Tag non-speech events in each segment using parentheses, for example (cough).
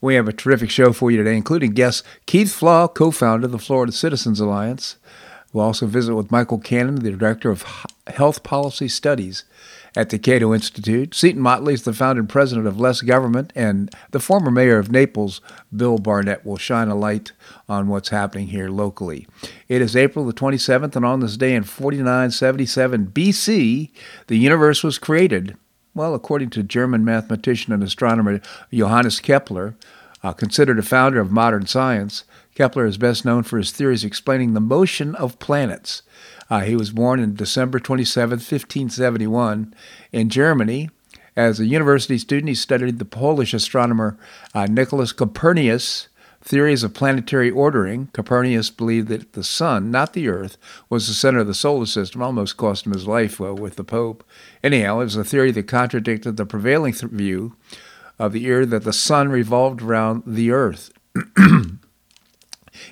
We have a terrific show for you today, including guest Keith Flaugh, co founder of the Florida Citizens Alliance. We'll also visit with Michael Cannon, the Director of Health Policy Studies at the Cato Institute. Seton Motley is the founder and president of Less Government, and the former mayor of Naples, Bill Barnett, will shine a light on what's happening here locally. It is April the 27th, and on this day in 4977 BC, the universe was created. Well, according to German mathematician and astronomer Johannes Kepler, uh, considered a founder of modern science, Kepler is best known for his theories explaining the motion of planets. Uh, he was born on December 27, 1571, in Germany. As a university student, he studied the Polish astronomer uh, Nicholas Copernicus' theories of planetary ordering. Copernicus believed that the sun, not the earth, was the center of the solar system, almost cost him his life uh, with the Pope. Anyhow, it was a theory that contradicted the prevailing th- view of the year that the sun revolved around the earth. (clears throat)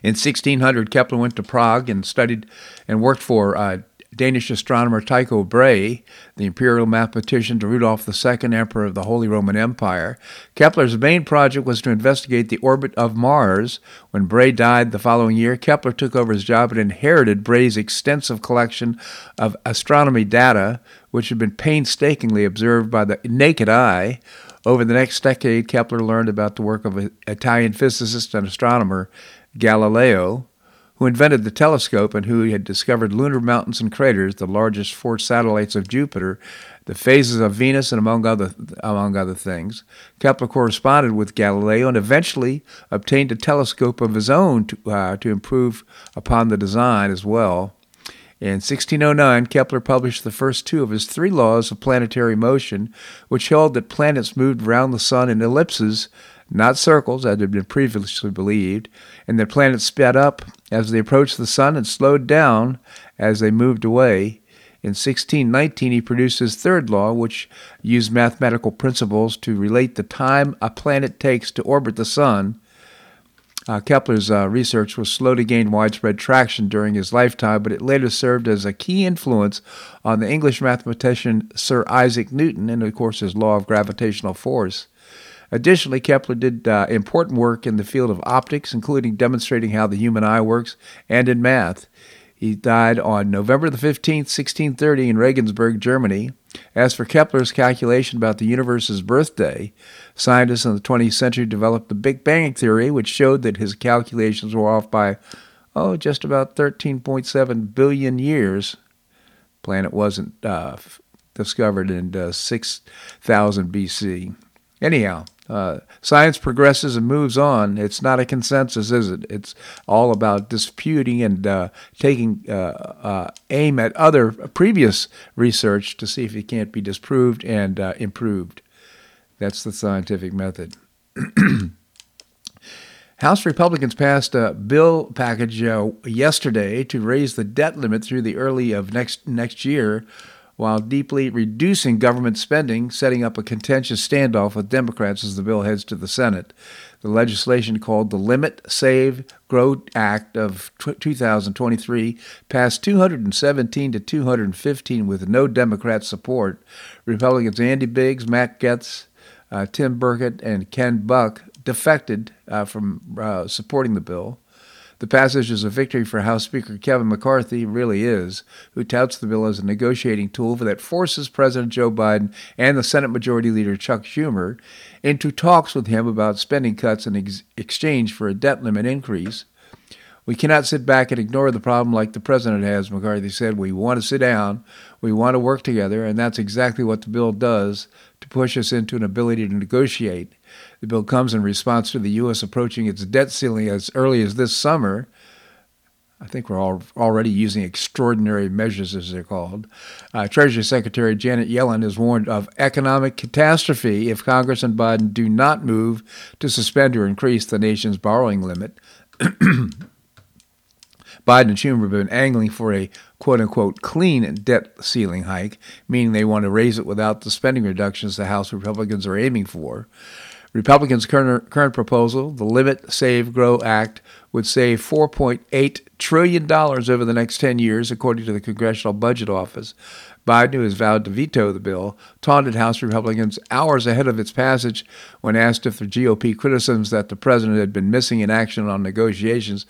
In 1600, Kepler went to Prague and studied and worked for uh, Danish astronomer Tycho Brahe, the imperial mathematician to Rudolf II, Emperor of the Holy Roman Empire. Kepler's main project was to investigate the orbit of Mars. When Brahe died the following year, Kepler took over his job and inherited Brahe's extensive collection of astronomy data, which had been painstakingly observed by the naked eye. Over the next decade, Kepler learned about the work of Italian physicist and astronomer Galileo, who invented the telescope and who had discovered lunar mountains and craters, the largest four satellites of Jupiter, the phases of Venus, and among other, among other things. Kepler corresponded with Galileo and eventually obtained a telescope of his own to, uh, to improve upon the design as well. In 1609, Kepler published the first two of his three laws of planetary motion, which held that planets moved around the sun in ellipses not circles as had been previously believed, and that planets sped up as they approached the sun and slowed down as they moved away. In 1619, he produced his third law, which used mathematical principles to relate the time a planet takes to orbit the sun. Uh, Kepler's uh, research was slow to gain widespread traction during his lifetime, but it later served as a key influence on the English mathematician Sir Isaac Newton and, of course, his law of gravitational force. Additionally, Kepler did uh, important work in the field of optics, including demonstrating how the human eye works, and in math. He died on November the 15th, 1630, in Regensburg, Germany. As for Kepler's calculation about the universe's birthday, scientists in the 20th century developed the Big Bang theory, which showed that his calculations were off by, oh, just about 13.7 billion years. Planet wasn't uh, discovered in uh, 6000 BC. Anyhow, uh, science progresses and moves on. It's not a consensus, is it? It's all about disputing and uh, taking uh, uh aim at other previous research to see if it can't be disproved and uh, improved. That's the scientific method. (clears throat) House Republicans passed a bill package uh, yesterday to raise the debt limit through the early of next next year while deeply reducing government spending, setting up a contentious standoff with Democrats as the bill heads to the Senate. The legislation called the Limit, Save, Grow Act of 2023 passed 217 to 215 with no Democrat support. Republicans Andy Biggs, Matt Gaetz, uh, Tim Burchett, and Ken Buck defected uh, from uh, supporting the bill. The passage is a victory for House Speaker Kevin McCarthy, really is, who touts the bill as a negotiating tool that forces President Joe Biden and the Senate Majority Leader Chuck Schumer into talks with him about spending cuts in ex- exchange for a debt limit increase. We cannot sit back and ignore the problem like the president has, McCarthy said. We want to sit down, we want to work together, and that's exactly what the bill does to push us into an ability to negotiate. The bill comes in response to the U.S. approaching its debt ceiling as early as this summer. I think we're all already using extraordinary measures, as they're called. Uh, Treasury Secretary Janet Yellen has warned of economic catastrophe if Congress and Biden do not move to suspend or increase the nation's borrowing limit. (clears throat) Biden and Schumer have been angling for a quote unquote clean debt ceiling hike, meaning they want to raise it without the spending reductions the House Republicans are aiming for. Republicans' current, current proposal, the Limit, Save, Grow Act, would save $4.8 trillion over the next 10 years, according to the Congressional Budget Office. Biden, who has vowed to veto the bill, taunted House Republicans hours ahead of its passage when asked if the GOP criticisms that the president had been missing in action on negotiations.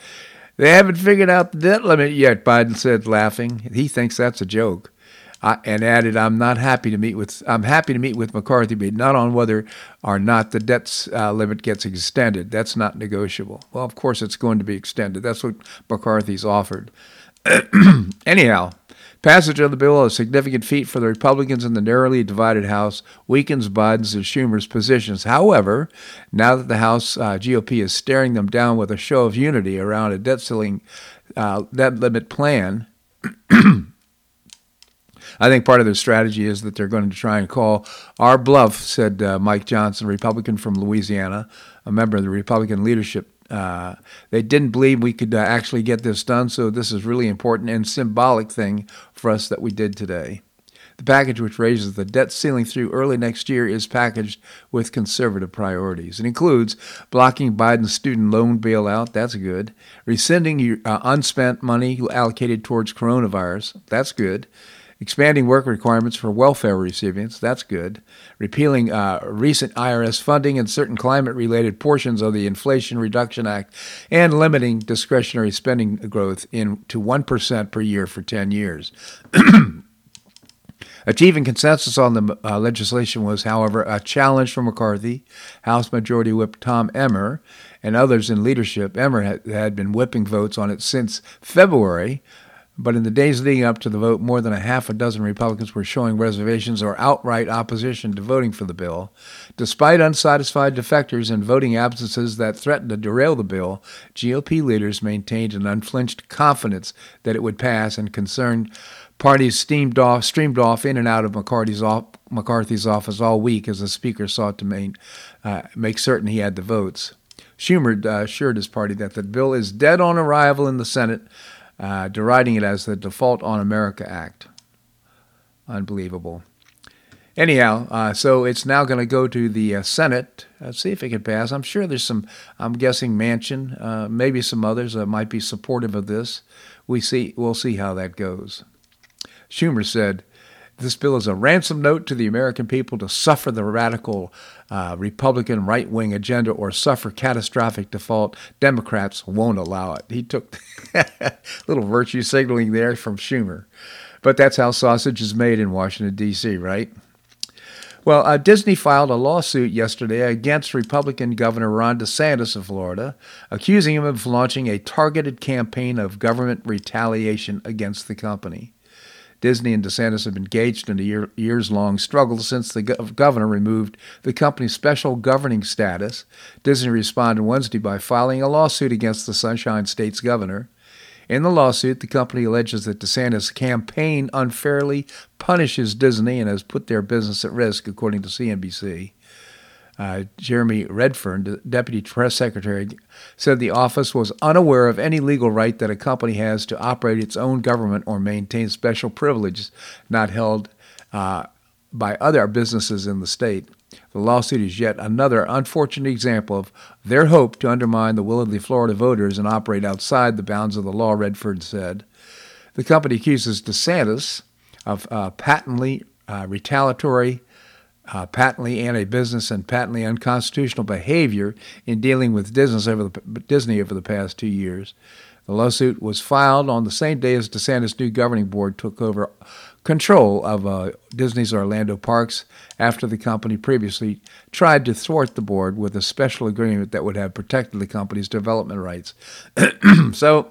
They haven't figured out the debt limit yet, Biden said, laughing. He thinks that's a joke and added, "I'm not happy to meet with I'm happy to meet with McCarthy, but not on whether or not the debt uh, limit gets extended. That's not negotiable." Well, of course, it's going to be extended. That's what McCarthy's offered. (clears throat) Anyhow, passage of the bill, a significant feat for the Republicans in the narrowly divided House, weakens Biden's and Schumer's positions. However, now that the House uh, GOP is staring them down with a show of unity around a debt ceiling, uh, debt limit plan. (clears throat) I think part of their strategy is that they're going to try and call our bluff, said uh, Mike Johnson, Republican from Louisiana, a member of the Republican leadership. Uh, they didn't believe we could uh, actually get this done, so this is really important and symbolic thing for us that we did today. The package, which raises the debt ceiling through early next year, is packaged with conservative priorities. It includes blocking Biden's student loan bailout, that's good, rescinding uh, unspent money allocated towards coronavirus, that's good, expanding work requirements for welfare recipients, that's good, repealing uh, recent IRS funding and certain climate related portions of the Inflation Reduction Act, and limiting discretionary spending growth in, to 1% per year for 10 years. (clears throat) Achieving consensus on the uh, legislation was, however, a challenge for McCarthy, House Majority Whip Tom Emmer, and others in leadership. Emmer had, had been whipping votes on it since February, but in the days leading up to the vote, more than a half a dozen Republicans were showing reservations or outright opposition to voting for the bill. Despite unsatisfied defectors and voting absences that threatened to derail the bill, GOP leaders maintained an unflinched confidence that it would pass, and concerned parties steamed off, streamed off in and out of McCarthy's, off, McCarthy's office all week as the Speaker sought to main, uh, make certain he had the votes. Schumer uh, assured his party that the bill is dead on arrival in the Senate uh, deriding it as the Default on America Act. Unbelievable. Anyhow, uh, so it's now going to go to the uh, Senate. Let's see if it can pass. I'm sure there's some. I'm guessing Manchin, uh, maybe some others that might be supportive of this. We see. We'll see how that goes. Schumer said, "This bill is a ransom note to the American people to suffer the radical uh, Republican right wing agenda or suffer catastrophic default, Democrats won't allow it. He took a (laughs) little virtue signaling there from Schumer. But that's how sausage is made in Washington, D.C., right? Well, uh, Disney filed a lawsuit yesterday against Republican Governor Ron DeSantis of Florida, accusing him of launching a targeted campaign of government retaliation against the company. Disney and DeSantis have engaged in a year, years long struggle since the governor removed the company's special governing status. Disney responded Wednesday by filing a lawsuit against the Sunshine State's governor. In the lawsuit, the company alleges that DeSantis' campaign unfairly punishes Disney and has put their business at risk, according to CNBC. Uh, Jeremy Redfern, Deputy Press Secretary, said the office was unaware of any legal right that a company has to operate its own government or maintain special privileges not held uh, by other businesses in the state. The lawsuit is yet another unfortunate example of their hope to undermine the will of the Florida voters and operate outside the bounds of the law, Redfern said. The company accuses DeSantis of uh, patently uh, retaliatory uh, patently anti-business and patently unconstitutional behavior in dealing with Disney over, the, Disney over the past two years. The lawsuit was filed on the same day as DeSantis' new governing board took over control of uh, Disney's Orlando parks after the company previously tried to thwart the board with a special agreement that would have protected the company's development rights. (clears throat) so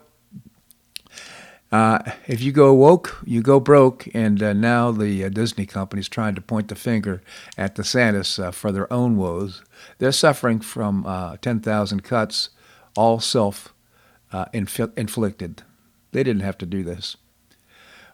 uh, if you go woke, you go broke, and uh, now the uh, Disney company is trying to point the finger at DeSantis uh, for their own woes. They're suffering from uh, 10,000 cuts, all self uh, inflicted. They didn't have to do this.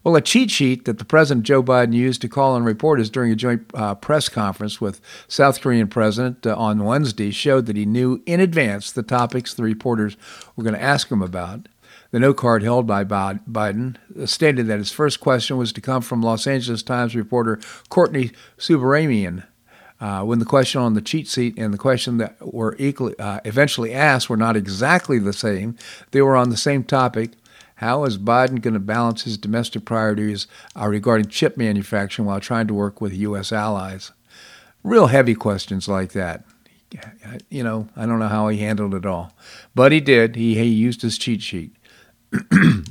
Well, a cheat sheet that the President Joe Biden used to call on reporters during a joint uh, press conference with South Korean President uh, on Wednesday showed that he knew in advance the topics the reporters were going to ask him about. The note card held by Biden stated that his first question was to come from Los Angeles Times reporter Courtney Subramanian. Uh, when the question on the cheat sheet and the question that were equally, uh, eventually asked were not exactly the same, they were on the same topic. How is Biden going to balance his domestic priorities uh, regarding chip manufacturing while trying to work with U.S. allies? Real heavy questions like that. You know, I don't know how he handled it all, but he did. He, he used his cheat sheet. (clears throat)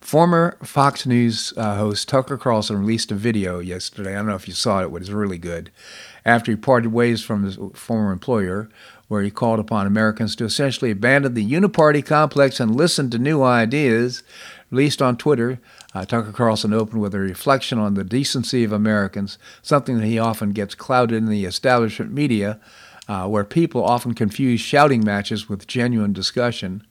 Former Fox News uh, host Tucker Carlson released a video yesterday. I don't know if you saw it, it was really good. After he parted ways from his former employer, where he called upon Americans to essentially abandon the uniparty complex and listen to new ideas. Released on Twitter, uh, Tucker Carlson opened with a reflection on the decency of Americans, something that he often gets clouded in the establishment media, uh, where people often confuse shouting matches with genuine discussion.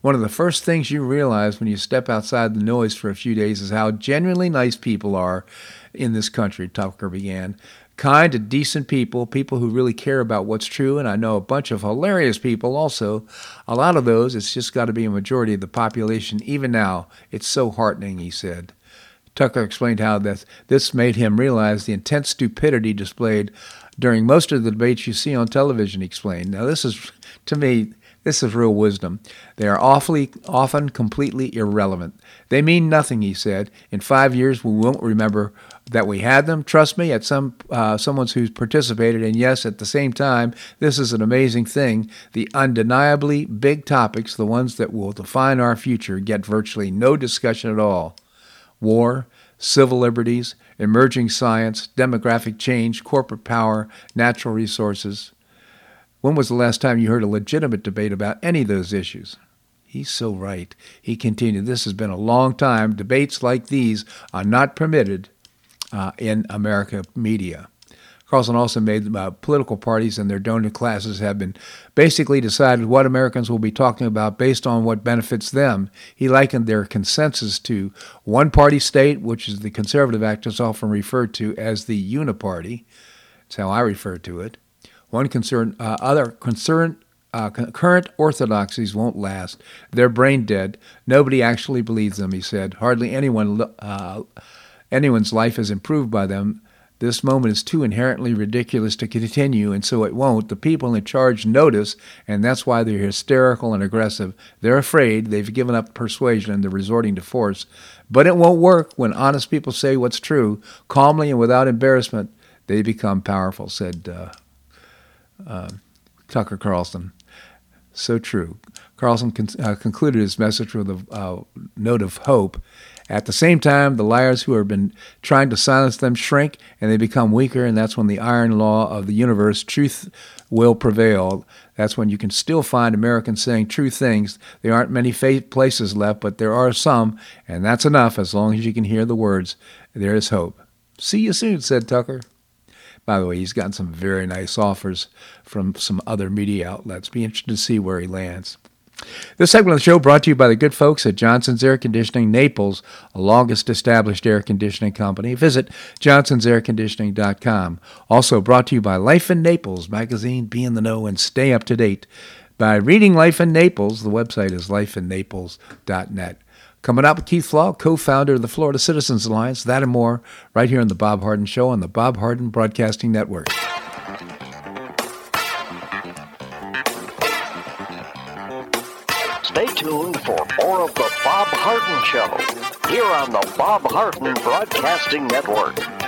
One of the first things you realize when you step outside the noise for a few days is how genuinely nice people are in this country, Tucker began. Kind and decent people, people who really care about what's true, and I know a bunch of hilarious people also. A lot of those, it's just got to be a majority of the population. Even now, it's so heartening, he said. Tucker explained how this, this made him realize the intense stupidity displayed during most of the debates you see on television, he explained. Now, this is, to me, this is real wisdom. They are awfully often completely irrelevant. They mean nothing, he said. In five years, we won't remember that we had them. Trust me, at some uh, someone who's participated, and yes, at the same time, this is an amazing thing. The undeniably big topics, the ones that will define our future, get virtually no discussion at all. War, civil liberties, emerging science, demographic change, corporate power, natural resources. When was the last time you heard a legitimate debate about any of those issues? He's so right. He continued, This has been a long time. Debates like these are not permitted uh, in America media. Carlson also made uh, political parties and their donor classes have been basically decided what Americans will be talking about based on what benefits them. He likened their consensus to one party state, which is the conservative actors often referred to as the uniparty. That's how I refer to it. One concern, uh, other concern, uh, current orthodoxies won't last. They're brain dead. Nobody actually believes them, he said. Hardly anyone, uh, anyone's life is improved by them. This moment is too inherently ridiculous to continue, and so it won't. The people in charge notice, and that's why they're hysterical and aggressive. They're afraid, they've given up persuasion, and they're resorting to force. But it won't work when honest people say what's true, calmly and without embarrassment. They become powerful, said uh, uh, Tucker Carlson. So true. Carlson con- uh, concluded his message with a uh, note of hope. At the same time, the liars who have been trying to silence them shrink and they become weaker, and that's when the iron law of the universe, truth, will prevail. That's when you can still find Americans saying true things. There aren't many places left, but there are some, and that's enough as long as you can hear the words. There is hope. See you soon, said Tucker. By the way, he's gotten some very nice offers from some other media outlets. Be interested to see where he lands. This segment of the show brought to you by the good folks at Johnson's Air Conditioning Naples, a longest established air conditioning company. Visit johnsonsairconditioning.com. Also brought to you by Life in Naples magazine. Be in the know and stay up to date by reading Life in Naples. The website is lifeinnaples.net. Coming up, with Keith Flaugh, co founder of the Florida Citizens Alliance, that and more, right here on The Bob Harden Show on the Bob Harden Broadcasting Network. Stay tuned for more of The Bob Harden Show here on the Bob Harden Broadcasting Network.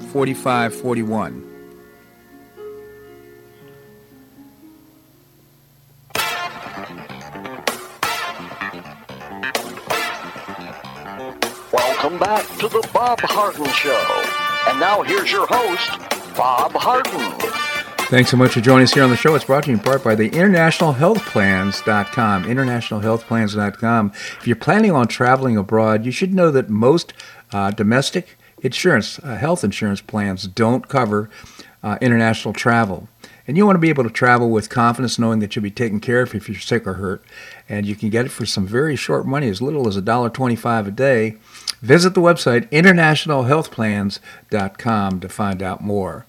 4541. Welcome back to the Bob Harden Show. And now here's your host, Bob Harden. Thanks so much for joining us here on the show. It's brought to you in part by the internationalhealthplans.com. Internationalhealthplans.com. If you're planning on traveling abroad, you should know that most uh, domestic insurance, uh, health insurance plans don't cover uh, international travel. And you want to be able to travel with confidence, knowing that you'll be taken care of if you're sick or hurt. And you can get it for some very short money, as little as $1.25 a day. Visit the website internationalhealthplans.com to find out more.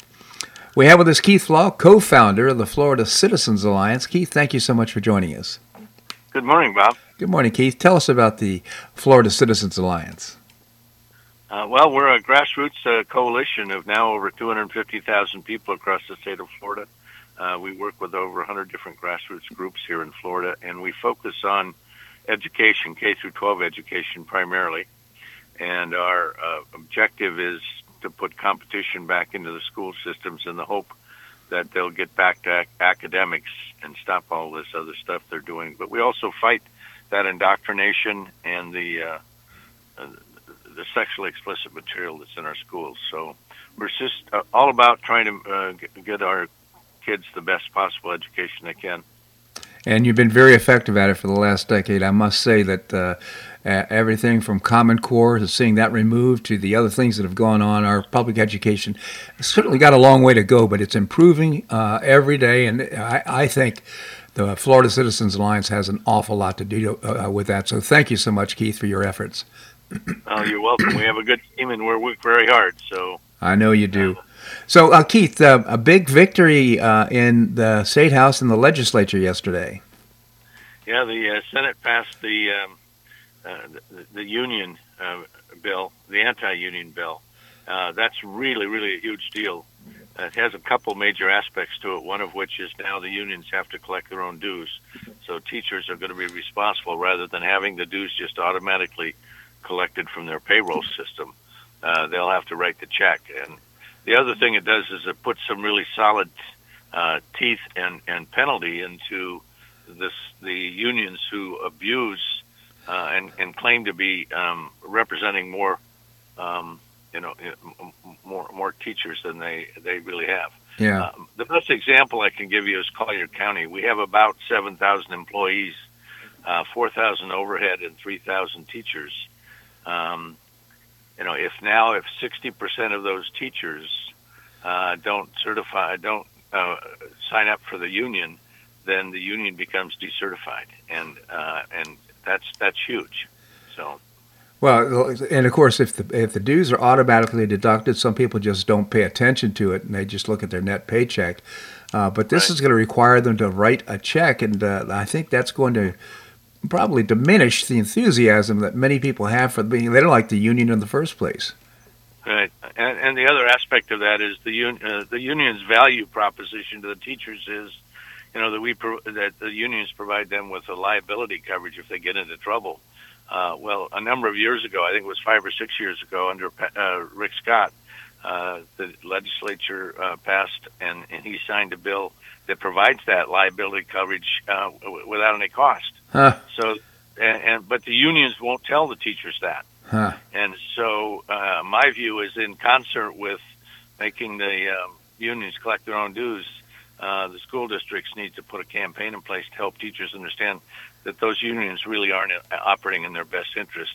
We have with us Keith Law, co founder of the Florida Citizens Alliance. Keith, thank you so much for joining us. Good morning, Bob. Good morning, Keith. Tell us about the Florida Citizens Alliance. Uh, well, we're a grassroots uh, coalition of now over 250,000 people across the state of Florida. Uh, we work with over 100 different grassroots groups here in Florida, and we focus on education, K through 12 education primarily. And our uh, objective is to put competition back into the school systems in the hope that they'll get back to ac- academics and stop all this other stuff they're doing. But we also fight that indoctrination and the uh, the sexually explicit material that's in our schools. So we're just uh, all about trying to uh, get our kids the best possible education they can. And you've been very effective at it for the last decade. I must say that uh, everything from Common Core to seeing that removed to the other things that have gone on, our public education certainly got a long way to go, but it's improving uh, every day. And I, I, think the Florida Citizens Alliance has an awful lot to do uh, with that. So thank you so much, Keith, for your efforts. Oh, you're welcome. We have a good team and we work very hard. So I know you do. So, uh, Keith, uh, a big victory uh, in the state house and the legislature yesterday. Yeah, the uh, Senate passed the um, uh, the, the, union uh, bill, the anti-union bill. that's really, really a huge deal. It has a couple major aspects to it. One of which is now the unions have to collect their own dues, so teachers are going to be responsible rather than having the dues just automatically collected from their payroll system. Uh, they'll have to write the check. And the other thing it does is it puts some really solid uh, teeth and, and penalty into this the unions who abuse uh, and, and claim to be um, representing more um, you know more more teachers than they they really have. Yeah. Uh, the best example I can give you is Collier County. We have about seven thousand employees, uh, four thousand overhead, and three thousand teachers. Um, you know, if now if 60% of those teachers uh, don't certify, don't uh, sign up for the union, then the union becomes decertified, and uh, and that's that's huge. So. Well, and of course, if the if the dues are automatically deducted, some people just don't pay attention to it, and they just look at their net paycheck. Uh, but this right. is going to require them to write a check, and uh, I think that's going to probably diminish the enthusiasm that many people have for being. They don't like the union in the first place. Right, and, and the other aspect of that is the un, uh, the union's value proposition to the teachers is, you know, that we pro- that the unions provide them with a liability coverage if they get into trouble. Uh, well, a number of years ago, I think it was five or six years ago, under uh, Rick Scott, uh, the legislature uh, passed and, and he signed a bill that provides that liability coverage uh, w- without any cost. Huh. So, and, and but the unions won't tell the teachers that. Huh. And so, uh, my view is in concert with making the um, unions collect their own dues. Uh, the school districts need to put a campaign in place to help teachers understand that those unions really aren't operating in their best interest.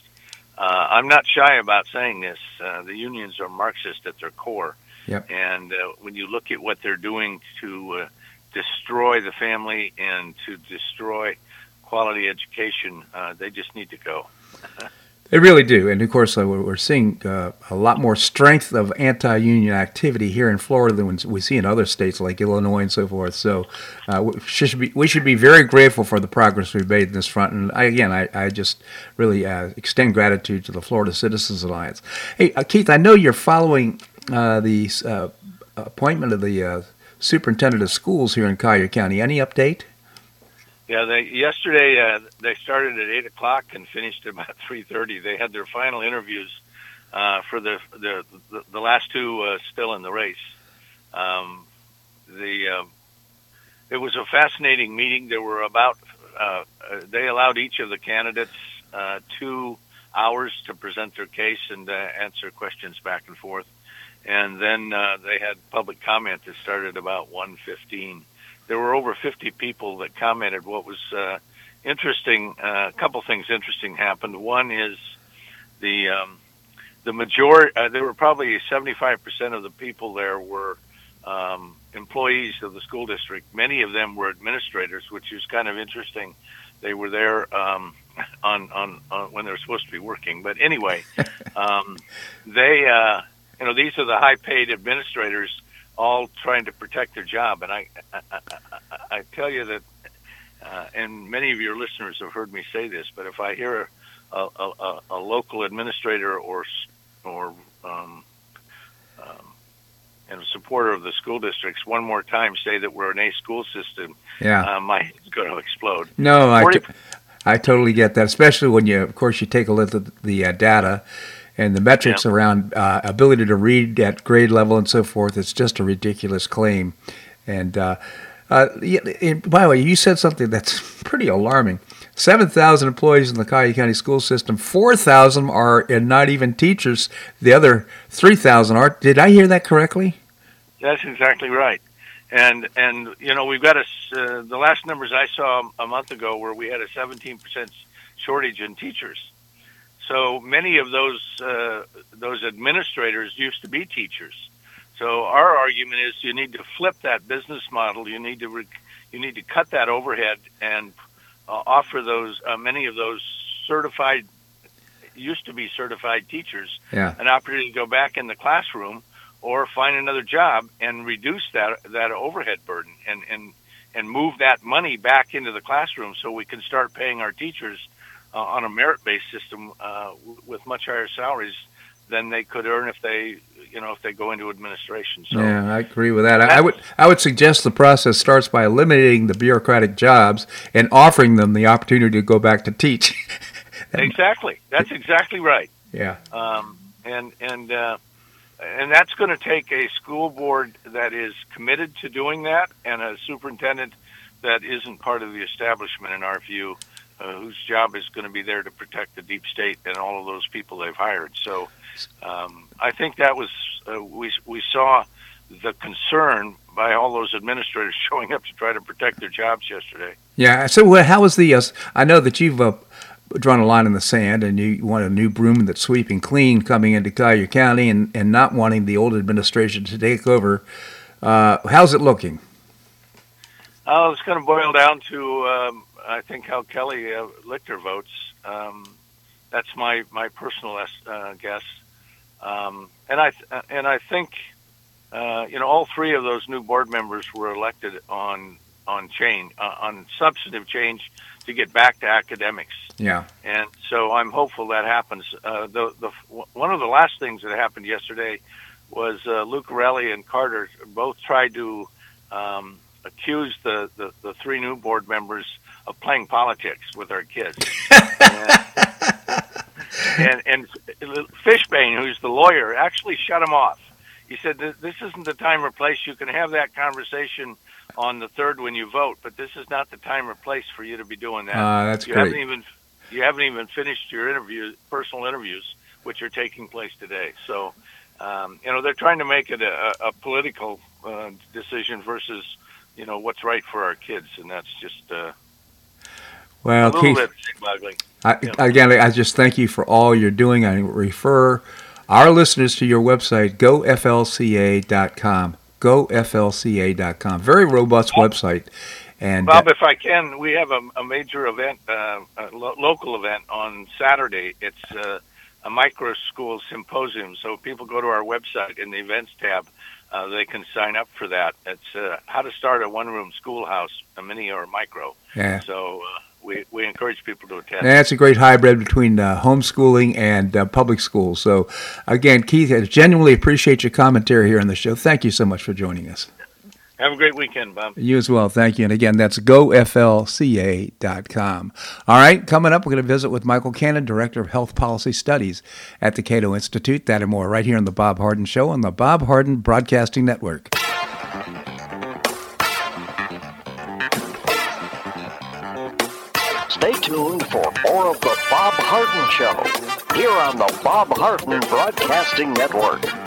Uh, I'm not shy about saying this. Uh, the unions are Marxist at their core. Yep. And uh, when you look at what they're doing to uh, destroy the family and to destroy quality education, uh, they just need to go. (laughs) They really do, and of course, uh, we're seeing uh, a lot more strength of anti-union activity here in Florida than we see in other states like Illinois and so forth. So, uh, we should be we should be very grateful for the progress we've made in this front. And I, again, I, I just really uh, extend gratitude to the Florida Citizens Alliance. Hey, uh, Keith, I know you're following the appointment of the superintendent of schools here in Collier County. Any update? Yeah, they, yesterday uh, they started at eight o'clock and finished at about (laughs) three thirty. They had their final interviews uh, for the, the the the last two uh, still in the race. Um, the uh, it was a fascinating meeting. There were about uh, they allowed each of the candidates uh, two hours to present their case and uh, answer questions back and forth, and then uh, they had public comment that started about one fifteen there were over 50 people that commented. What was uh, interesting, uh, a couple things interesting happened. One is the um, the majority. Uh, there were probably 75 percent of the people there were um, employees of the school district. Many of them were administrators, which is kind of interesting. They were there um, on, on on when they were supposed to be working. But anyway, (laughs) um, they uh, you know these are the high paid administrators all trying to protect their job. And I, I, I, I tell you that, uh, and many of your listeners have heard me say this, but if I hear a, a, a, a local administrator or or um, um, and a supporter of the school districts one more time say that we're an A school system, yeah, uh, my head's going to explode. No, I, t- I totally get that, especially when you, of course, you take a look at the uh, data and the metrics yeah. around uh, ability to read at grade level and so forth. It's just a ridiculous claim. And, uh, uh, by the way, you said something that's (laughs) pretty alarming. 7,000 employees in the Collier County school system. 4,000 are not even teachers. The other 3,000 are. Did I hear that correctly? That's exactly right. And and you know we've got a uh, the last numbers I saw a month ago where we had a 17% shortage in teachers. So many of those uh, those administrators used to be teachers. So our argument is you need to flip that business model. You need to re- you need to cut that overhead and uh, offer those uh, many of those certified used to be certified teachers yeah. an opportunity to go back in the classroom or find another job and reduce that that overhead burden and and and move that money back into the classroom so we can start paying our teachers uh, on a merit-based system uh, with much higher salaries than they could earn if they, you know, if they go into administration. So, yeah, I agree with that. I, I would I would suggest the process starts by eliminating the bureaucratic jobs and offering them the opportunity to go back to teach. (laughs) exactly, that's exactly right. Yeah. Um, and and uh, and that's going to take a school board that is committed to doing that and a superintendent that isn't part of the establishment, in our view, uh, whose job is going to be there to protect the deep state and all of those people they've hired. So um, I think that was uh, we we saw the concern by all those administrators (laughs) showing up to try to protect their jobs yesterday. Yeah. So how was the? Uh, I know that you've. Uh, drawn a line in the sand, and you want a new broom that's sweeping clean coming into Collier County, and, and not wanting the old administration to take over. Uh, how's it looking? Oh, it's going to boil down to um, I think how Kelly uh, Lichter votes. Um, that's my my personal uh, guess, um, and I and I think uh, you know all three of those new board members were elected on on change uh, on substantive change to get back to academics. Yeah, and so I'm hopeful that happens. Uh, the the one of the last things that happened yesterday was uh, Lucarelli and Carter both tried to um, accuse the, the the three new board members of playing politics with our kids. (laughs) and, and, and Fishbane, who's the lawyer, actually shut him off. He said, "This isn't the time or place. You can have that conversation on the third when you vote, but this is not the time or place for you to be doing that. Uh, that's you great. Haven't even, you haven't even finished your interviews, personal interviews, which are taking place today. So, um, you know, they're trying to make it a, a political uh, decision versus, you know, what's right for our kids, and that's just." Uh, well, Keith, I, yeah. again, I just thank you for all you're doing. I refer our listeners to your website, goflca.com. Goflca.com. Very robust website. And Bob, uh, if I can, we have a, a major event, uh, a lo- local event on Saturday. It's uh, a micro school symposium. So people go to our website in the events tab. Uh, they can sign up for that. It's uh, how to start a one-room schoolhouse, a mini or a micro. Yeah. So uh, we, we encourage people to attend. That's a great hybrid between uh, homeschooling and uh, public schools. So, again, Keith, I genuinely appreciate your commentary here on the show. Thank you so much for joining us. Have a great weekend, Bob. You as well. Thank you. And again, that's goflca.com. All right, coming up, we're going to visit with Michael Cannon, Director of Health Policy Studies at the Cato Institute. That and more right here on The Bob Harden Show on the Bob Harden Broadcasting Network. Stay tuned for more of The Bob Harden Show here on the Bob Harden Broadcasting Network.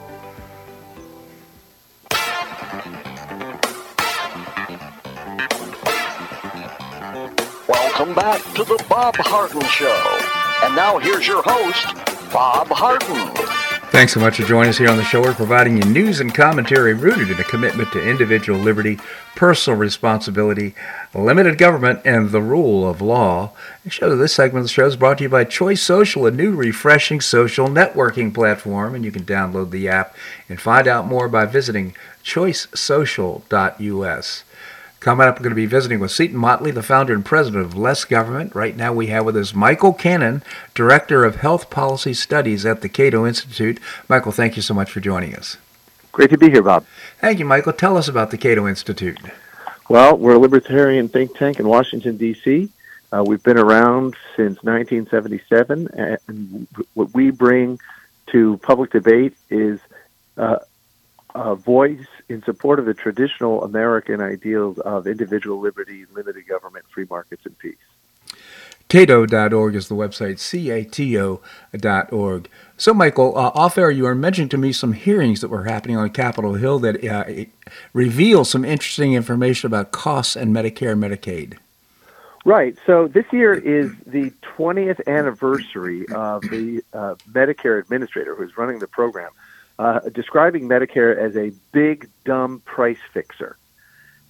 Welcome back to the Bob Harden Show. And now here's your host, Bob Harden. Thanks so much for joining us here on the show. We're providing you news and commentary rooted in a commitment to individual liberty, personal responsibility, limited government, and the rule of law. The show this segment of the show is brought to you by Choice Social, a new refreshing social networking platform, and you can download the app and find out more by visiting choicesocial.us. Coming up, we're going to be visiting with Seton Motley, the founder and president of Less Government. Right now, we have with us Michael Cannon, Director of Health Policy Studies at the Cato Institute. Michael, thank you so much for joining us. Great to be here, Bob. Thank you, Michael. Tell us about the Cato Institute. Well, we're a libertarian think tank in Washington, D.C. Uh, we've been around since 1977, and what we bring to public debate is uh, a voice in support of the traditional American ideals of individual liberty, limited government, free markets, and peace. Cato.org is the website, C-A-T-O.org. So, Michael, uh, off air, you were mentioning to me some hearings that were happening on Capitol Hill that uh, reveal some interesting information about costs and Medicare and Medicaid. Right. So this year is the 20th anniversary of the uh, Medicare administrator who's running the program, uh, describing Medicare as a big, dumb price fixer.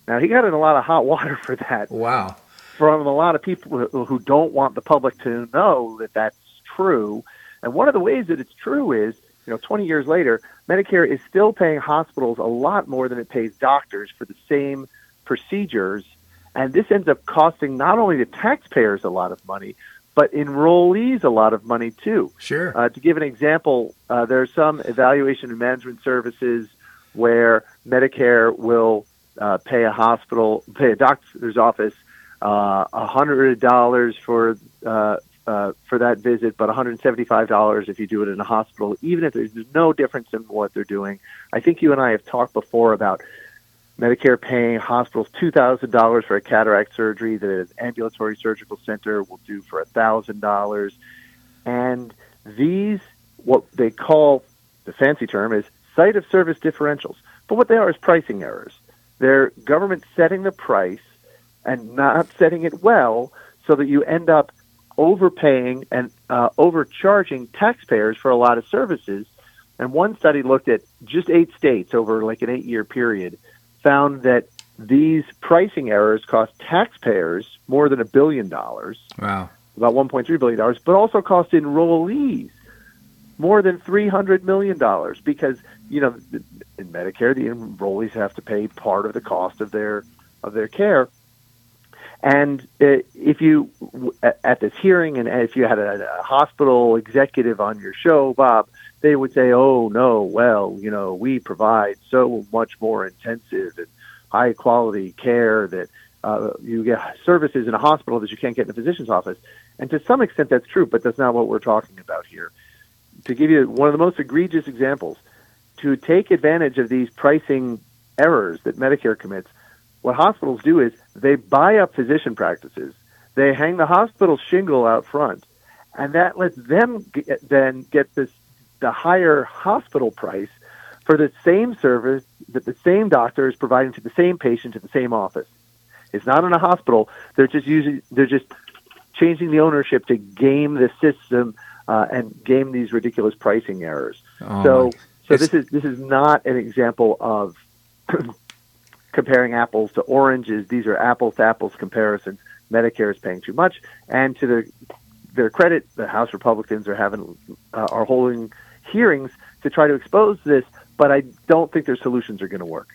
Now, he got in a lot of hot (laughs) water for that. Wow. From a lot of people who don't want the public to know that that's true. And one of the ways that it's true is, you know, 20 years later, Medicare is still paying hospitals a lot more than it pays doctors for the same procedures and this ends up costing not only the taxpayers a lot of money, but enrollees a lot of money too. Sure. Uh, to give an example, uh, there are some evaluation and management services where Medicare will uh, pay a hospital, pay a doctor's office uh, a hundred dollars for uh, uh, for that visit, but one hundred seventy-five dollars if you do it in a hospital, even if there's no difference in what they're doing. I think you and I have talked before about Medicare paying hospitals $2,000 for a cataract surgery that an ambulatory surgical center will do for $1,000. And these, what they call, the fancy term is site of service differentials. But what they are is pricing errors. They're government setting the price and not setting it well so that you end up overpaying and uh, overcharging taxpayers for a lot of services. And one study looked at just eight states over like an eight year period found that these pricing errors cost taxpayers more than a billion dollars. Wow. About $1.3 billion, but also cost enrollees more than $300 million because, you know, in Medicare, the enrollees have to pay part of the cost of their, of their care. And uh, if you, at this hearing, and if you had a, a hospital executive on your show, Bob, they would say, "Oh no, well, you know, we provide so much more intensive and high quality care that uh, you get services in a hospital that you can't get in a physician's office." And to some extent, that's true, but that's not what we're talking about here. To give you one of the most egregious examples, to take advantage of these pricing errors that Medicare commits, what hospitals do is they buy up physician practices, they hang the hospital shingle out front, and that lets them get, then get this the higher hospital price for the same service that the same doctor is providing to the same patient at the same office. It's not in a hospital. They're just using. They're just changing the ownership to game the system uh, and game these ridiculous pricing errors. Oh so, so this is this is not an example of (clears throat) comparing apples to oranges. These are apples to apples comparisons. Medicare is paying too much, and to their their credit, the House Republicans are having uh, are holding hearings to try to expose this, but I don't think their solutions are going to work.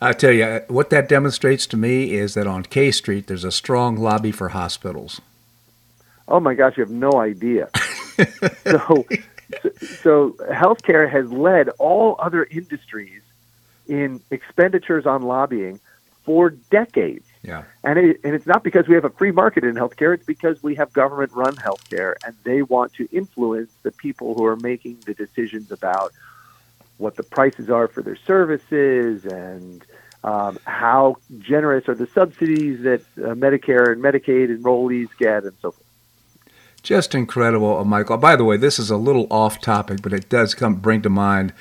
I tell you, what that demonstrates to me is that on K Street, there's a strong lobby for hospitals. Oh my gosh, you have no idea. (laughs) so, so healthcare has led all other industries in expenditures on lobbying for decades. Yeah. And it, and it's not because we have a free market in healthcare. It's because we have government run healthcare, and they want to influence the people who are making the decisions about what the prices are for their services and um, how generous are the subsidies that uh, Medicare and Medicaid enrollees get, and so forth. Just incredible, uh, Michael. By the way, this is a little off topic, but it does come bring to mind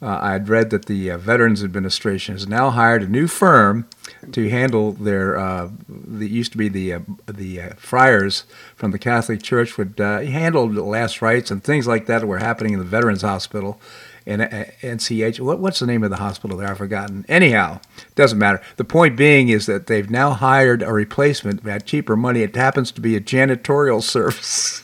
uh, I had read that the uh, Veterans Administration has now hired a new firm to handle their. Uh, the used to be the uh, the uh, friars from the Catholic Church would uh, handle the last rites and things like that were happening in the Veterans Hospital. And NCH, what, what's the name of the hospital there? I've forgotten. Anyhow, doesn't matter. The point being is that they've now hired a replacement at cheaper money. It happens to be a janitorial (laughs) service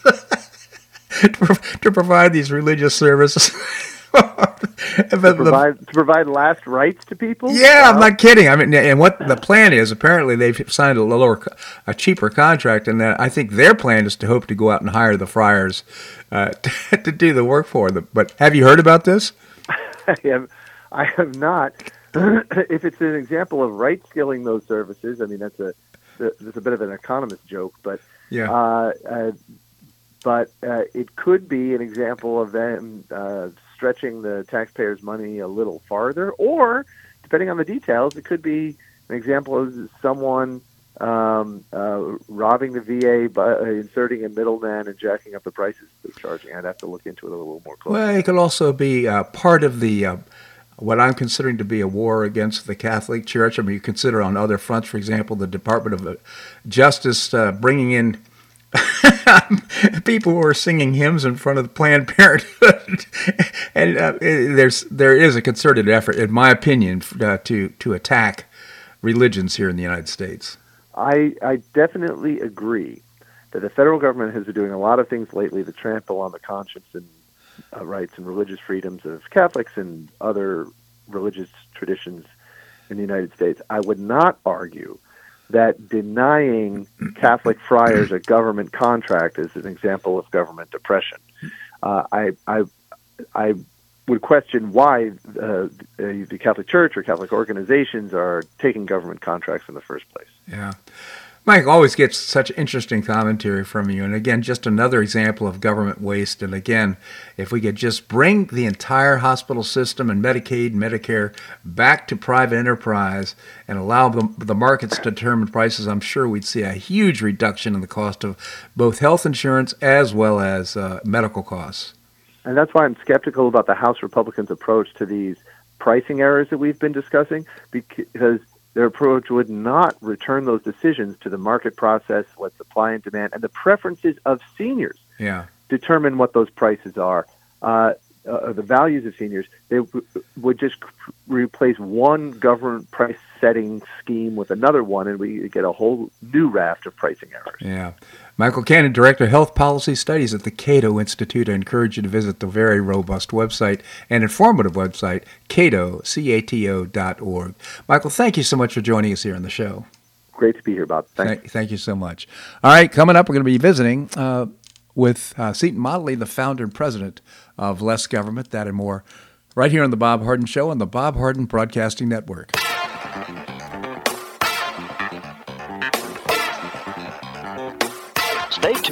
to, (laughs) to provide these religious services. (laughs) to, provide, the, to provide last rites to people. Yeah, I'm not kidding. I mean, and what the plan is apparently they've signed a lower, a cheaper contract, and that I think their plan is to hope to go out and hire the friars uh, (laughs) to, to, do the work for them. But have you heard about this? (laughs) I have, I have not. (clears throat) if it's an example of right skilling those services, I mean that's a that's a bit of an economist joke, but yeah. Uh, uh, but uh, it could be an example of them uh, stretching the taxpayers' money a little farther, or depending on the details, it could be an example of someone um, uh, robbing the VA by inserting a middleman and jacking up the prices they're charging. I'd have to look into it a little more closely. Well, it could also be uh, part of the uh, what I'm considering to be a war against the Catholic Church. I mean, you consider on other fronts, for example, the Department of uh, Justice uh, bringing in (laughs) people who are singing hymns in front of the Planned Parenthood, (laughs) and uh, there's there is a concerted effort, in my opinion, uh, to to attack religions here in the United States. I I definitely agree that the federal government has been doing a lot of things lately to trample on the conscience and uh, rights and religious freedoms of Catholics and other religious traditions in the United States. I would not argue that denying Catholic friars a government contract is an example of government oppression. Uh, I, I, I would question why uh, the Catholic Church or Catholic organizations are taking government contracts in the first place. Yeah. Mike always gets such interesting commentary from you. And again, just another example of government waste. And again, if we could just bring the entire hospital system and Medicaid and Medicare back to private enterprise and allow the, the markets to determine prices, I'm sure we'd see a huge reduction in the cost of both health insurance as well as uh, medical costs. And that's why I'm skeptical about the House Republicans' approach to these pricing errors that we've been discussing because their approach would not return those decisions to the market process, what supply and demand, and the preferences of seniors yeah. determine what those prices are. Uh, uh, the values of seniors, they w- would just replace one government price setting scheme with another one, and we get a whole new raft of pricing errors. Yeah. Michael Cannon, Director of Health Policy Studies at the Cato Institute. I encourage you to visit the very robust website and informative website, cato, C-A-T-O dot org. Michael, thank you so much for joining us here on the show. Great to be here, Bob. Thanks. Thank, thank you so much. All right, coming up, we're going to be visiting uh, with uh, Seton Motley, the founder and president of Less Government, that and more, right here on The Bob Harden Show on the Bob Harden Broadcasting Network.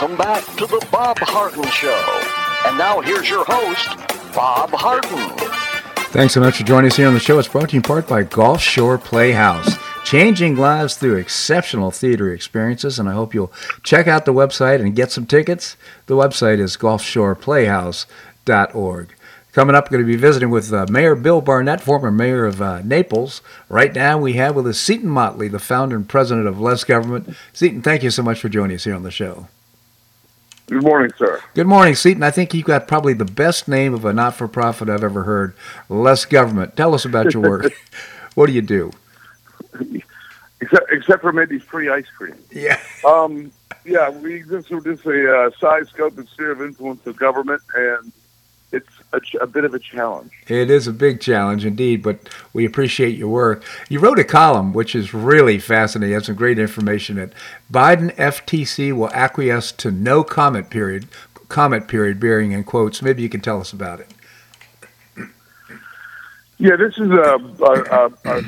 Welcome back to the Bob Harden Show. And now here's your host, Bob Harden. Thanks so much for joining us here on the show. It's brought to you in part by Gulf Shore Playhouse, changing lives through exceptional theater experiences. And I hope you'll check out the website and get some tickets. The website is gulfshoreplayhouse.org. Coming up, we're going to be visiting with uh, Mayor Bill Barnett, former mayor of uh, Naples. Right now, we have with us Seton Motley, the founder and president of Less Government. Seton, thank you so much for joining us here on the show. Good morning, sir. Good morning, Seton. I think you've got probably the best name of a not for profit I've ever heard Less Government. Tell us about your work. (laughs) what do you do? Except, except for maybe free ice cream. Yeah. Um, yeah, we this is just a uh, size, scope, and sphere of influence of government, and it's a, ch- a bit of a challenge. It is a big challenge indeed, but we appreciate your work. You wrote a column which is really fascinating. You have some great information. That Biden FTC will acquiesce to no comment period, comment period bearing in quotes. Maybe you can tell us about it. Yeah, this is a, a, a, a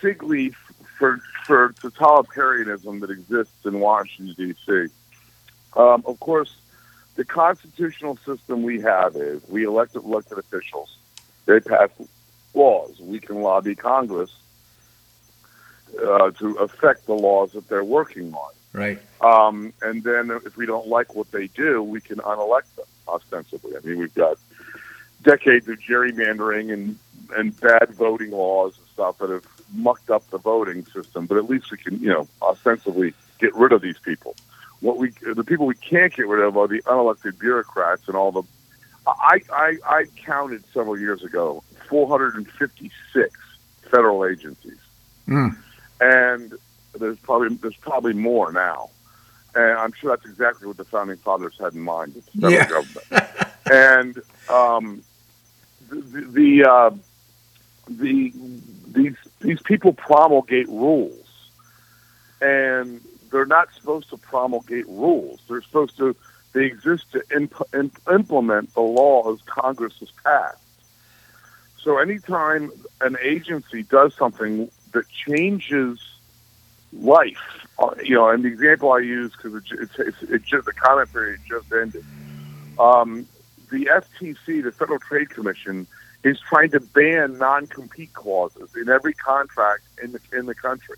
fig leaf for for totalitarianism that exists in Washington D.C. Um, of course, the constitutional system we have is we elect elected officials. They pass laws. We can lobby Congress uh, to affect the laws that they're working on. Right. Um, and then if we don't like what they do, we can unelect them, ostensibly. I mean, we've got decades of gerrymandering and, and bad voting laws and stuff that have mucked up the voting system, but at least we can, you know, ostensibly get rid of these people. What we, the people we can't get rid of are the unelected bureaucrats and all the, I, I, I counted several years ago 456 federal agencies. Mm. And there's probably there's probably more now, and I'm sure that's exactly what the founding fathers had in mind. It's federal Yeah. government, and um, the the, uh, the these these people promulgate rules, and they're not supposed to promulgate rules. They're supposed to they exist to imp- imp- implement the laws Congress has passed. So anytime an agency does something that changes life, uh, you know, and the example I use because it, it's, it's, it's just the comment period just ended. Um, the FTC, the Federal Trade Commission, is trying to ban non-compete clauses in every contract in the in the country.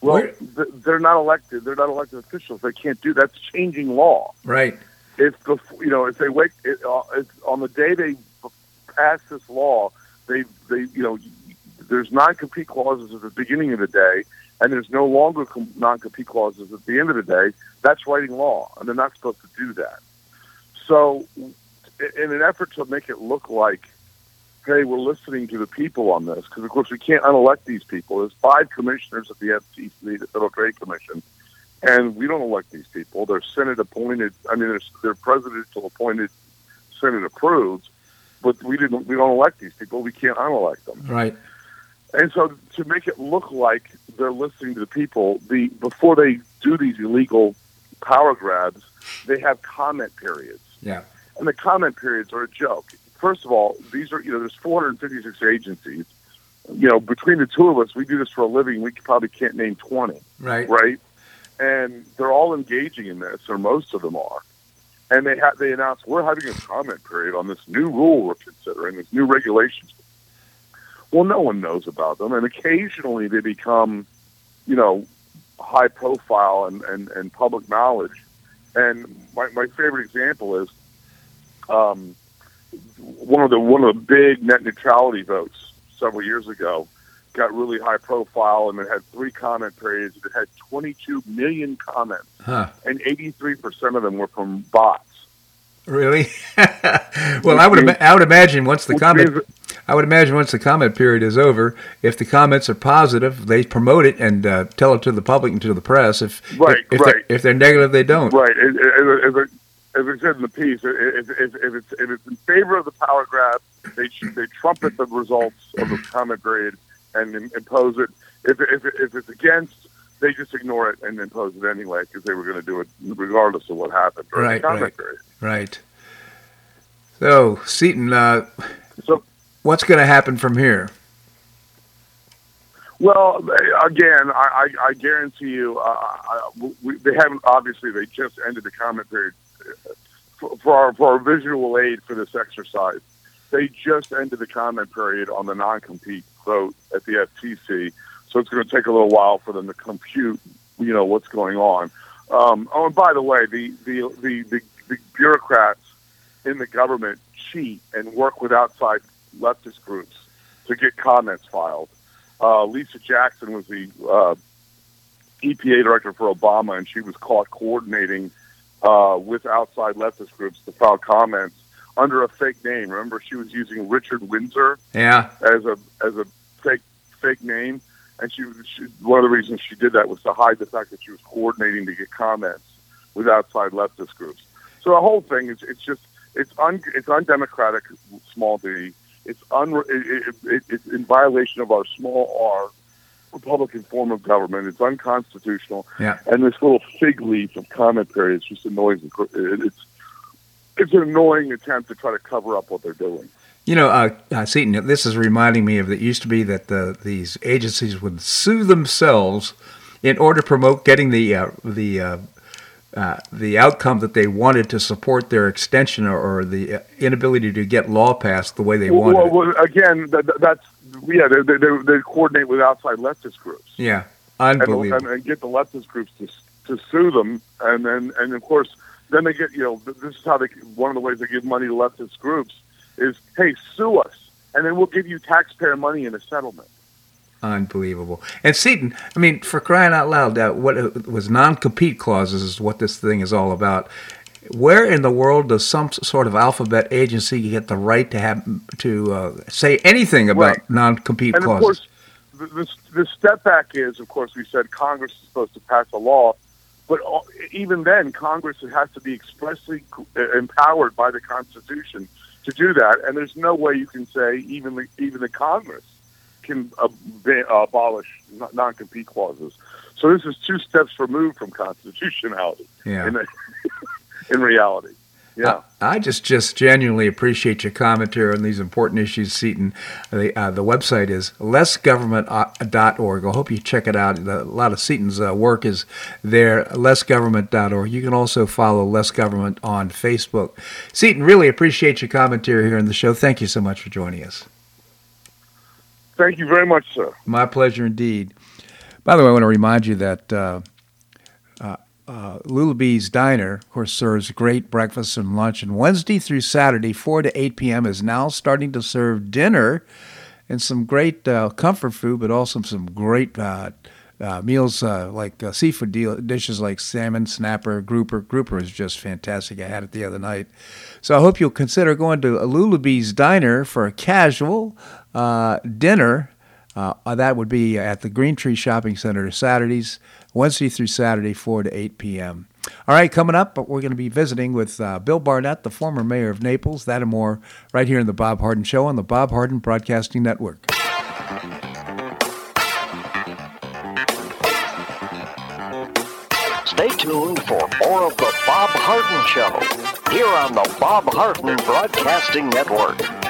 Well, Where- they're not elected. They're not elected officials. They can't do that's changing law Right. if before, you know if they wait it, uh, if on the day they pass this law, they they you know there's non-compete clauses at the beginning of the day, and there's no longer com- non-compete clauses at the end of the day. That's writing law, and they're not supposed to do that. So, in an effort to make it look like, hey, we're listening to the people on this, because of course we can't unelect these people. There's five commissioners at the FTC, the Federal Trade Commission, and we don't elect these people. They're Senate appointed. I mean, they're, they're presidential appointed, Senate approved, but we didn't. We don't elect these people. We can't unelect them. Right. And so, to make it look like they're listening to the people, the before they do these illegal power grabs, they have comment periods, Yeah. and the comment periods are a joke. First of all, these are you know there's 456 agencies. You know, between the two of us, we do this for a living. We probably can't name 20 Right. right? And they're all engaging in this, or most of them are. And they ha- they announced we're having a comment period on this new rule we're considering, this new regulations. Well, no one knows about them, and occasionally they become, you know, high profile and, and, and public knowledge. And my, my favorite example is um, one of the one of the big net neutrality votes several years ago got really high profile and it had three comment periods. It had 22 million comments, Huh. and 83% of them were from bots. Really? (laughs) well, I would I would imagine once the comment I would imagine once the comment period is over, if the comments are positive, they promote it and uh, tell it to the public and to the press. If Right, if, right. They're, if they're negative, they don't. Right. As, as, as, as I said in the piece, if, if, if, it's, if it's in favor of the power grab, they, they trumpet the results of the comment period and impose it. If, if, if it's against, they just ignore it and impose it anyway because they were going to do it regardless of what happened during Right, the comment right. period. Right. So, Seton, uh, So what's going to happen from here? Well, again, I, I, I guarantee you, uh, I, we, they haven't. Obviously, they just ended the comment period for, our for our visual aid for this exercise. They just ended the comment period on the non-compete vote at the FTC, so it's going to take a little while for them to compute, you know, what's going on. Um, oh, and by the way, the the, the the the bureaucrats in the government cheat and work with outside leftist groups to get comments filed. Uh, Lisa Jackson was the uh, EPA director for Obama, and she was caught coordinating uh, with outside leftist groups to file comments under a fake name. Remember, she was using Richard Windsor Yeah. as a as a fake fake name, and she, she one of the reasons she did that was to hide the fact that she was coordinating to get comments with outside leftist groups. So the whole thing is it's just it's un, it's undemocratic, small d. It's un, it, it, it, it's in violation of our small r Republican form of government. It's unconstitutional. Yeah. And this little fig leaf of comment period is just annoys. it- It's it's an annoying attempt to try to cover up what they're doing. You know, uh, uh, Seton, this is reminding me of it used to be that the, these agencies would sue themselves in order to promote getting the uh, the uh, uh, the outcome that they wanted to support their extension or, or the uh, inability to get law passed the way they wanted. Well, it. well, again, that- that's yeah. They, they, they, they coordinate with outside leftist groups yeah, and, unbelievable. and, and get the leftist groups to to sue them, and then and of course then they get you know this is how they one of the ways they give money to leftist groups is hey sue us, and then we'll give you taxpayer money in a settlement. Unbelievable. And Seton, I mean, for crying out loud, that what it was non-compete clauses is what this thing is all about. Where in the world does some sort of alphabet agency get the right to have to uh, say anything about Right. non-compete And of clauses? course, the, step back is, of course, we said Congress is supposed to pass a law, but all- even then, Congress has to be expressly uh, empowered by the Constitution to do that. And there's no way you can say even the, even the Congress can uh, ba- abolish non- non-compete clauses. So this is two steps removed from constitutionality yeah. (laughs) in, in reality. Yeah. I just just genuinely appreciate your commentary on these important issues, Seton. The uh, the website is lessgovernment.org. I hope you check it out. A lot of Seton's uh, work is there. Lessgovernment.org. You can also follow Less Government on Facebook. Seton, really appreciate your commentary here on the show. Thank you so much for joining us. Thank you very much, sir. My pleasure indeed. By the way, I want to remind you that uh, uh, Lulabee's Diner, of course, serves great breakfast and lunch. And Wednesday through Saturday, 4 to 8 p.m., is now starting to serve dinner and some great uh, comfort food, but also some great uh, uh, meals uh, like uh, seafood deal, dishes like salmon, snapper, grouper. Grouper is just fantastic. I had it the other night. So I hope you'll consider going to Lulabee's Diner for a casual uh, dinner. That would be at the Green Tree Shopping Center Saturdays, Wednesday through Saturday, 4 to 8 p.m. All right, coming up, but we're going to be visiting with uh, Bill Barnett, the former mayor of Naples. That and more right here in the Bob Harden Show on the Bob Harden Broadcasting Network. Stay tuned for more of the Bob Harden Show here on the Bob Harden Broadcasting Network.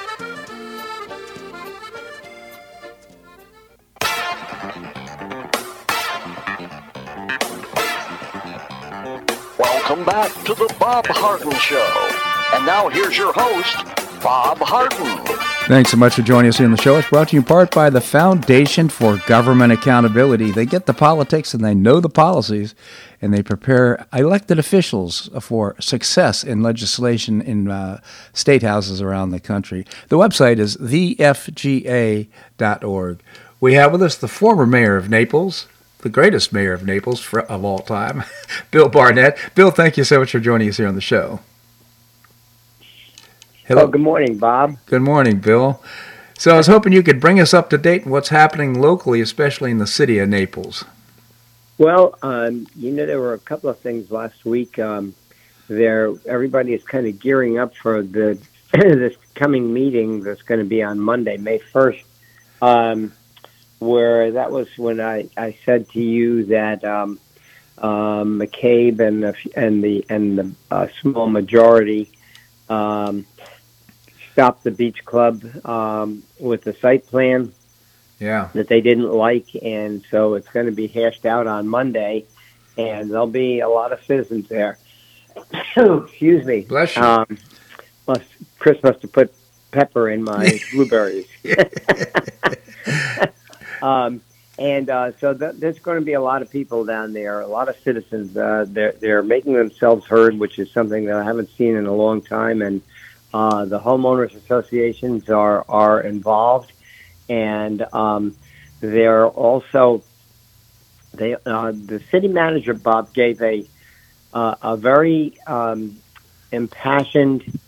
Welcome back to the Bob Harden Show. And now here's your host, Bob Harden. Thanks so much for joining us here on the show. It's brought to you in part by the Foundation for Government Accountability. They get the politics and they know the policies, and they prepare elected officials for success in legislation in uh, state houses around the country. The website is thefga.org. We have with us the former mayor of Naples, the greatest mayor of Naples for, of all time, (laughs) Bill Barnett. Bill, thank you so much for joining us here on the show. Hello. good morning, Bob. Good morning, Bill. So I was hoping you could bring us up to date on what's happening locally, especially in the city of Naples. Well, um, you know, there were a couple of things last week. Um, there, everybody is kind of gearing up for the (clears throat) this coming meeting that's going to be on Monday, May first. Um, where that was when I, I said to you that um, um, McCabe and the and the and the uh, small majority um, stopped the beach club um, with the site plan. Yeah. That they didn't like, and so it's going to be hashed out on Monday, and there'll be a lot of citizens there. (coughs) Excuse me. Bless you. Um, must, Chris must have put pepper in my (laughs) blueberries. (laughs) um, and uh, so th- there's going to be a lot of people down there, a lot of citizens. Uh, they're they're making themselves heard, which is something that I haven't seen in a long time. And uh, the homeowners associations are are involved, and um, they're also they uh, the city manager Bob gave a uh, a very um, impassioned,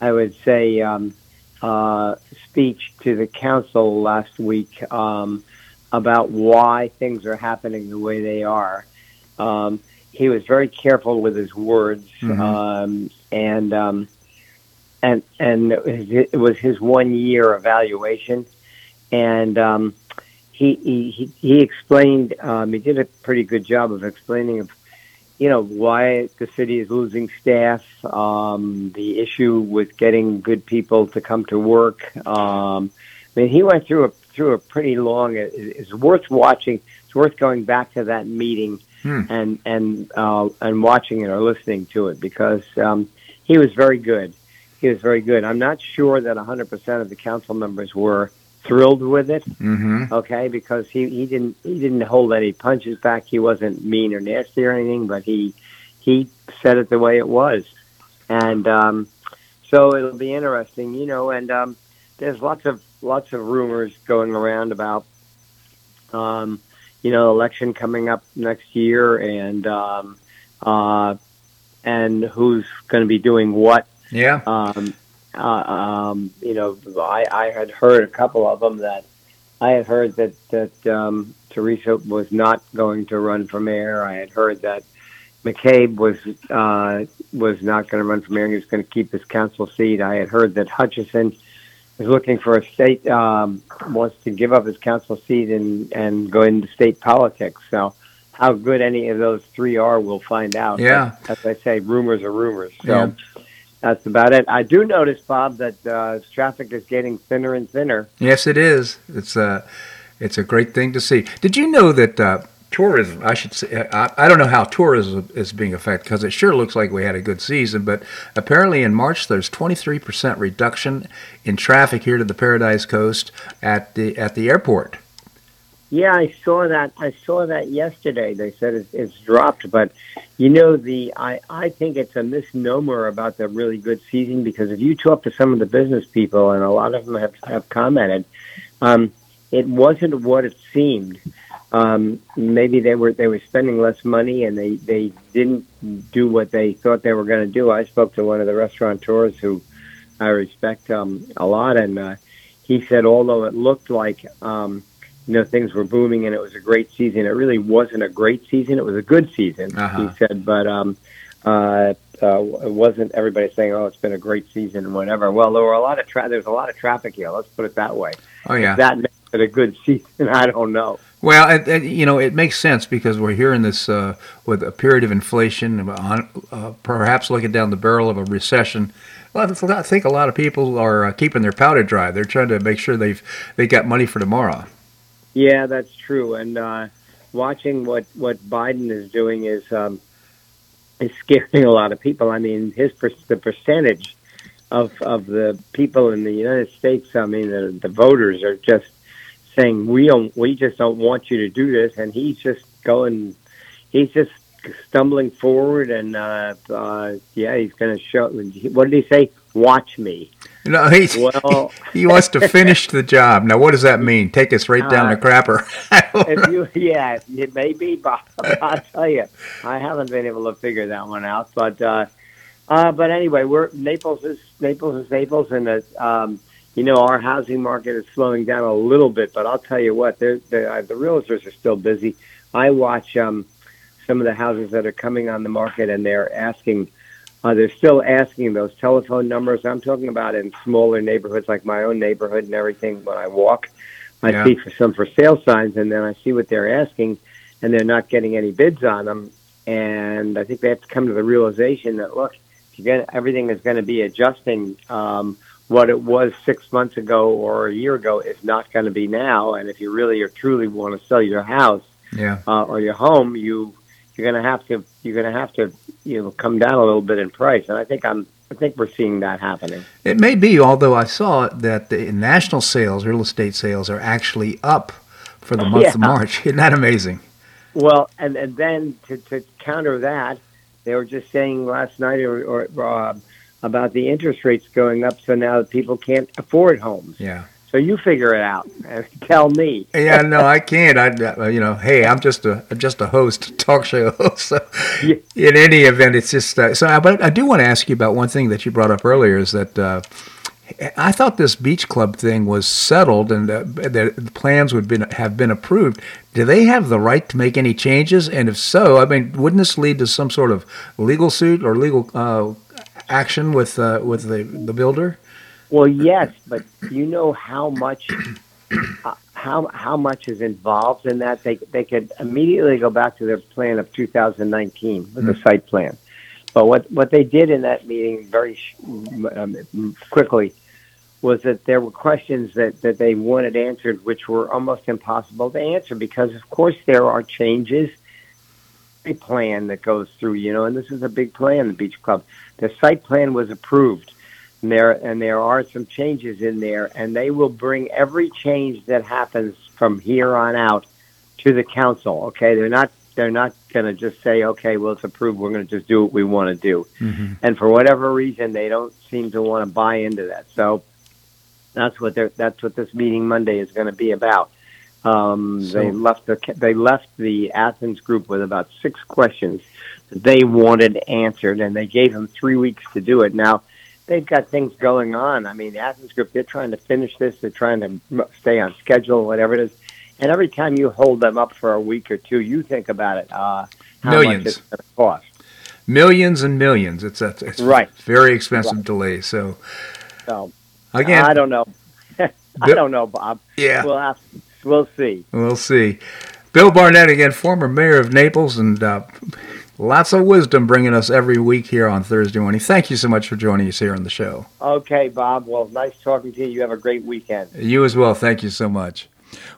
I would say, um, uh, speech to the council last week. Um, about why things are happening the way they are. Um, he was very careful with his words, Mhm. um, and um, and and it was his one year evaluation, and um, he, he he he explained. Um, he did a pretty good job of explaining of you know why the city is losing staff, um, the issue with getting good people to come to work. Um, I mean, he went through a through a pretty long. it- It's worth watching. It's worth going back to that meeting Hmm. and and uh, and watching it or listening to it because um, he was very good. He was very good. I'm not sure that 100% of the council members were thrilled with it. Mm-hmm. Okay, because he, he didn't he didn't hold any punches back. He wasn't mean or nasty or anything, but he he said it the way it was, and um, so it'll be interesting, you know. And um, there's lots of lots of rumors going around about um, you know election coming up next year and um, uh, and who's going to be doing what Yeah. um, uh, um, you know, I, I had heard a couple of them that I had heard that that um, Teresa was not going to run for mayor. I had heard that McCabe was uh, was not going to run for mayor. He was going to keep his council seat. I had heard that Hutchison is looking for a state um, wants to give up his council seat and and go into state politics. So. How good any of those three are, we'll find out. Yeah. But as I say, rumors are rumors. So Yeah. that's about it. I do notice, Bob, that uh, traffic is getting thinner and thinner. Yes, it is. It's a, it's a great thing to see. Did you know that uh, tourism? I should say. I, I don't know how tourism is being affected because it sure looks like we had a good season, but apparently in March there's 23% reduction in traffic here to the Paradise Coast at the at the airport. Yeah, I saw that. I saw that yesterday. They said it's, it's dropped, but you know, the I I think it's a misnomer about the really good season because if you talk to some of the business people, and a lot of them have have commented, um, it wasn't what it seemed. Um, maybe they were they were spending less money and they they didn't do what they thought they were going to do. I spoke to one of the restaurateurs who I respect um, a lot, and uh, he said although it looked like um, you know things were booming and it was a great season, it really wasn't a great season. It was a good season, Uh-huh. he said, but um, uh, uh, it wasn't everybody saying, "Oh, it's been a great season," and whatever. Well, there were a lot of tra- there's a lot of traffic here. Let's put it that way. Oh yeah. If that makes it a good (laughs) season, I don't know. Well, it, it, you know, it makes sense because we're here in this uh, with a period of inflation, uh, perhaps looking down the barrel of a recession. Well, I think a lot of people are uh, keeping their powder dry. They're trying to make sure they've they got money for tomorrow. Yeah, that's true. And uh, watching what what Biden is doing is um, is (laughs) scaring a lot of people. I mean, his the percentage of of the people in the United States, I mean, the, the voters are just saying we don't, we just don't want you to do this, and he's just going, he's just stumbling forward, and uh, uh, yeah, he's going to show. What did he say? Watch me. No, he's, Well- (laughs) he, wants to finish the job. Now, what does that mean? Take us right down Uh, the crapper. If (laughs) you, yeah, it may be, Bob. (laughs) I'll tell you, I haven't been able to figure that one out. But, uh, uh, but anyway, we're Naples is Naples is Naples, and uh, um, you know our housing market is slowing down a little bit. But I'll tell you what, they're, they're, uh, the realtors are still busy. I watch um, some of the houses that are coming on the market, and they're asking. Uh, they're still asking those telephone numbers. I'm talking about in smaller neighborhoods like my own neighborhood and everything. When I walk, I Yeah. see for some for sale signs, and then I see what they're asking, and they're not getting any bids on them. And I think they have to come to the realization that look, you're gonna, everything is going to be adjusting. Um, what it was six months ago or a year ago is not going to be now. And if you really or truly want to sell your house Yeah. uh, or your home, you you're going to have to you're going to have to you know come down a little bit in price. And I think I'm I think we're seeing that happening. It may be, although I saw that the national sales, real estate sales, are actually up for the month of March. Isn't that amazing? Well, and and then to, to counter that, they were just saying last night or, or uh, about the interest rates going up, so now people can't afford homes. Yeah. So you figure it out and (laughs) tell me. Yeah, no, I can't. I, uh, you know, hey, I'm just a just a host, (laughs) talk show host. So Yeah. in any event, it's just uh, so. I, but I do want to ask you about one thing that you brought up earlier. Is that uh, I thought this beach club thing was settled and uh, that the plans would been have been approved. Do they have the right to make any changes? And if so, I mean, wouldn't this lead to some sort of legal suit or legal uh, action with uh, with the the builder? Well, yes, but you know how much uh, how how much is involved in that. They they could immediately go back to their plan of 2019 with the site plan. But what what they did in that meeting very um, quickly was that there were questions that, that they wanted answered, which were almost impossible to answer because, of course, there are changes. A plan that goes through, you know, and this is a big plan. The beach club, the site plan was approved, and there and there are some changes in there, and they will bring every change that happens from here on out to the council. Okay, they're not they're not going to just say, okay, well it's approved. We're going to just do what we want to do, mm-hmm. and for whatever reason, they don't seem to want to buy into that. So that's what they're that's what this meeting Monday is going to be about. Um, So- they left the they left the Athens group with about six questions that they wanted answered, and they gave them three weeks to do it. Now they've got things going on. I mean, the Athens group they're trying to finish this. They're trying to stay on schedule, whatever it is. And every time you hold them up for a week or two, you think about it. Uh, how Millions. much it's going to cost. Millions and millions. It's a it's Right. very expensive delay. So So again, I don't know. (laughs) I don't know, Bob. yeah. We'll have, we'll see. We'll see. Bill Barnett again, former mayor of Naples, and uh, lots of wisdom bringing us every week here on Thursday morning. Thank you so much for joining us here on the show. Okay, Bob. Well, nice talking to you. You have a great weekend. You as well. Thank you so much.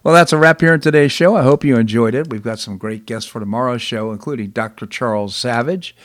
Well, that's a wrap here in today's show. I hope you enjoyed it. We've got some great guests for tomorrow's show, including Dr. Charles Savage.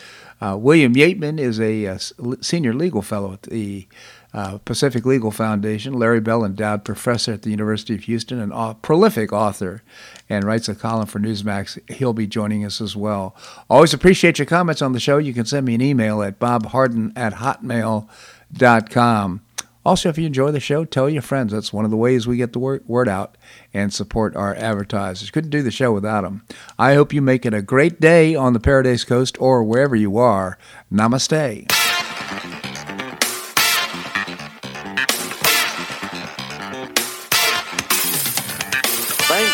Uh, William Yeatman is a, uh s- senior legal fellow at the uh, Pacific Legal Foundation. Larry Bell, endowed professor at the University of Houston, and a prolific author, and writes a column for Newsmax. He'll be joining us as well. Always appreciate your comments on the show. You can send me an email at bobharden at hotmail.com. Also, if you enjoy the show, tell your friends. That's one of the ways we get the word, word out and support our advertisers. Couldn't do the show without them. I hope you make it a great day on the Paradise Coast or wherever you are. Namaste.